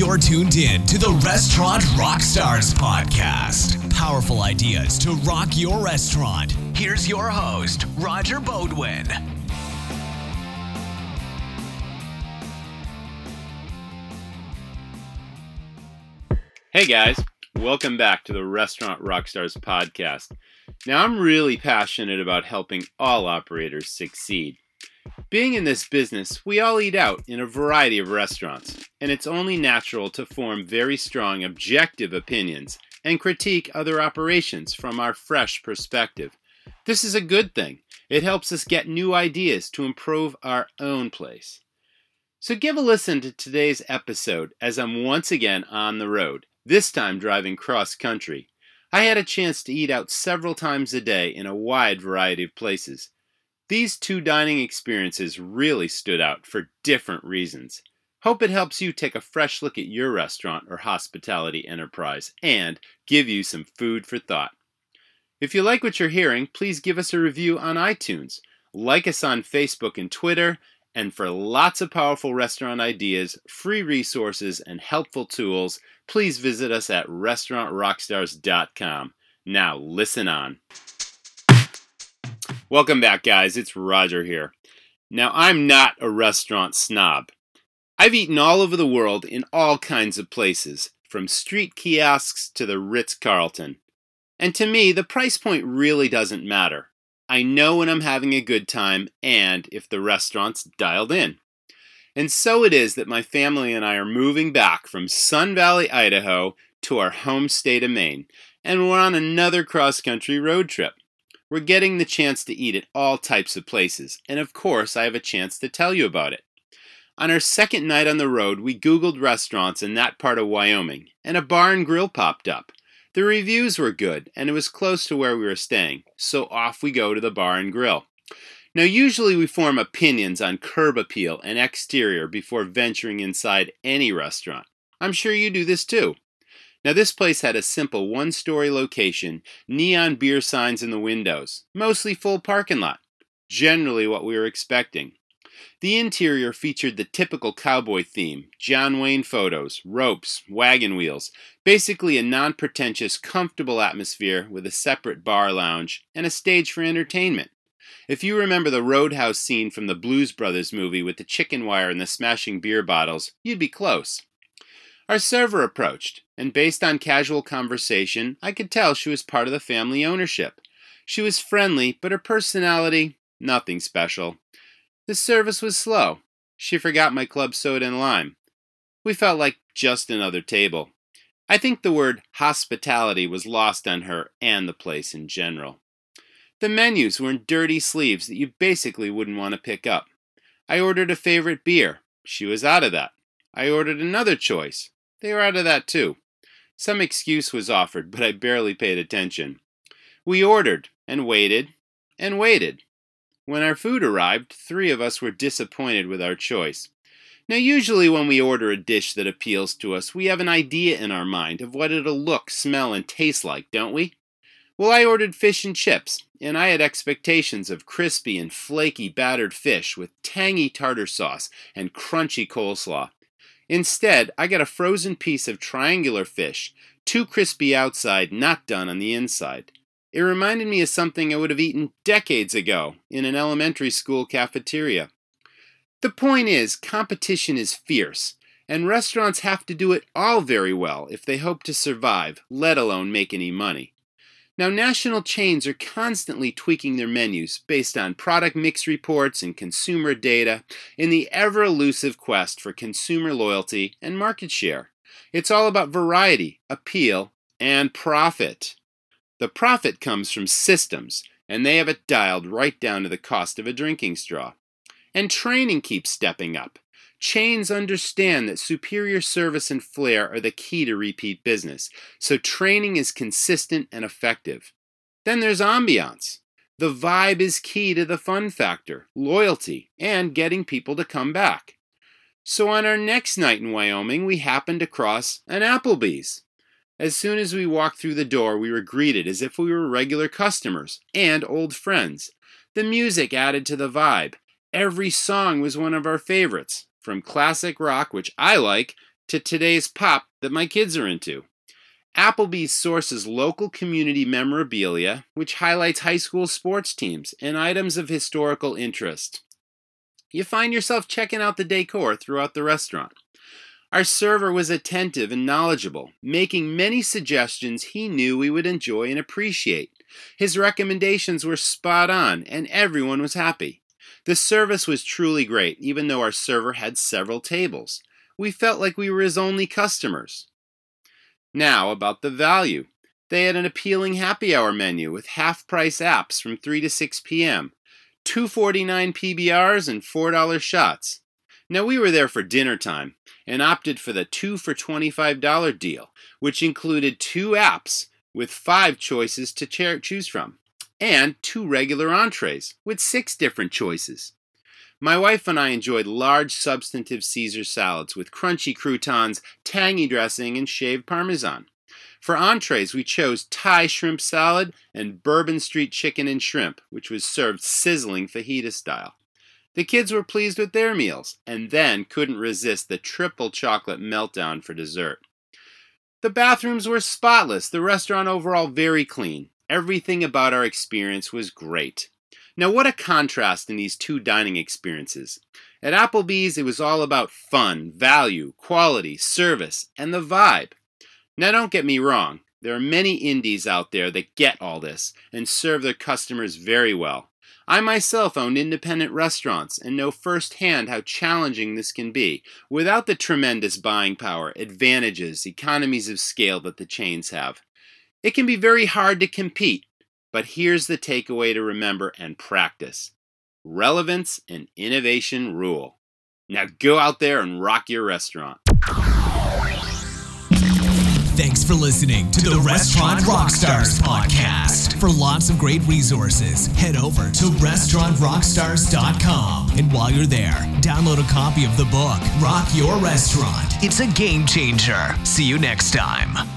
You're tuned in to the Restaurant Rockstars podcast. Powerful ideas to rock your restaurant. Here's your host, Roger Beaudoin. Hey guys, welcome back to the Restaurant Rockstars podcast. Now, I'm really passionate about helping all operators succeed. Being in this business, we all eat out in a variety of restaurants, and it's only natural to form very strong objective opinions and critique other operations from our fresh perspective. This is a good thing. It helps us get new ideas to improve our own place. So give a listen to today's episode as I'm once again on the road this time driving cross country. I had a chance to eat out several times a day in a wide variety of places. These two dining experiences really stood out for different reasons. Hope it helps you take a fresh look at your restaurant or hospitality enterprise and give you some food for thought. If you like what you're hearing, please give us a review on iTunes, like us on Facebook and Twitter, and for lots of powerful restaurant ideas, free resources, and helpful tools, please visit us at restaurantrockstars.com. Now, listen on. Welcome back, guys. It's Roger here. Now, I'm not a restaurant snob. I've eaten all over the world in all kinds of places, from street kiosks to the Ritz Carlton. And to me, the price point really doesn't matter. I know when I'm having a good time and if the restaurant's dialed in. And so it is that my family and I are moving back from Sun Valley, Idaho to our home state of Maine, and we're on another cross country road trip. We're getting the chance to eat at all types of places, and of course, I have a chance to tell you about it. On our second night on the road, we Googled restaurants in that part of Wyoming, and a bar and grill popped up. The reviews were good, and it was close to where we were staying, so off we go to the bar and grill. Now, usually we form opinions on curb appeal and exterior before venturing inside any restaurant. I'm sure you do this too. Now, this place had a simple one story location, neon beer signs in the windows, mostly full parking lot. Generally, what we were expecting. The interior featured the typical cowboy theme John Wayne photos, ropes, wagon wheels, basically a non pretentious, comfortable atmosphere with a separate bar lounge and a stage for entertainment. If you remember the roadhouse scene from the Blues Brothers movie with the chicken wire and the smashing beer bottles, you'd be close. Our server approached, and based on casual conversation, I could tell she was part of the family ownership. She was friendly, but her personality, nothing special. The service was slow. She forgot my club soda and lime. We felt like just another table. I think the word hospitality was lost on her and the place in general. The menus were in dirty sleeves that you basically wouldn't want to pick up. I ordered a favorite beer. She was out of that. I ordered another choice. They were out of that too. Some excuse was offered, but I barely paid attention. We ordered and waited and waited. When our food arrived, three of us were disappointed with our choice. Now, usually when we order a dish that appeals to us, we have an idea in our mind of what it'll look, smell, and taste like, don't we? Well, I ordered fish and chips, and I had expectations of crispy and flaky battered fish with tangy tartar sauce and crunchy coleslaw. Instead, I got a frozen piece of triangular fish, too crispy outside, not done on the inside. It reminded me of something I would have eaten decades ago in an elementary school cafeteria. The point is, competition is fierce, and restaurants have to do it all very well if they hope to survive, let alone make any money. Now, national chains are constantly tweaking their menus based on product mix reports and consumer data in the ever elusive quest for consumer loyalty and market share. It's all about variety, appeal, and profit. The profit comes from systems, and they have it dialed right down to the cost of a drinking straw. And training keeps stepping up. Chains understand that superior service and flair are the key to repeat business, so training is consistent and effective. Then there's ambiance. The vibe is key to the fun factor, loyalty, and getting people to come back. So on our next night in Wyoming, we happened across an Applebee's. As soon as we walked through the door, we were greeted as if we were regular customers and old friends. The music added to the vibe. Every song was one of our favorites, from classic rock, which I like, to today's pop that my kids are into. Applebee's sources local community memorabilia, which highlights high school sports teams and items of historical interest. You find yourself checking out the decor throughout the restaurant. Our server was attentive and knowledgeable, making many suggestions he knew we would enjoy and appreciate. His recommendations were spot on, and everyone was happy. The service was truly great, even though our server had several tables. We felt like we were his only customers. Now, about the value. They had an appealing happy hour menu with half price apps from 3 to 6 p.m., 249 PBRs, and $4 shots. Now, we were there for dinner time and opted for the 2 for $25 deal, which included two apps with five choices to choose from, and two regular entrees with six different choices. My wife and I enjoyed large, substantive Caesar salads with crunchy croutons, tangy dressing, and shaved parmesan. For entrees, we chose Thai shrimp salad and Bourbon Street chicken and shrimp, which was served sizzling fajita style. The kids were pleased with their meals, and then couldn't resist the triple chocolate meltdown for dessert. The bathrooms were spotless, the restaurant overall very clean. Everything about our experience was great. Now, what a contrast in these two dining experiences. At Applebee's, it was all about fun, value, quality, service, and the vibe. Now, don't get me wrong, there are many indies out there that get all this and serve their customers very well. I myself own independent restaurants and know firsthand how challenging this can be without the tremendous buying power, advantages, economies of scale that the chains have. It can be very hard to compete, but here's the takeaway to remember and practice relevance and innovation rule. Now go out there and rock your restaurant. Thanks for listening to, the, Restaurant Rockstars podcast. For lots of great resources, head over to restaurantrockstars.com. And while you're there, download a copy of the book, Rock Your Restaurant. It's a game changer. See you next time.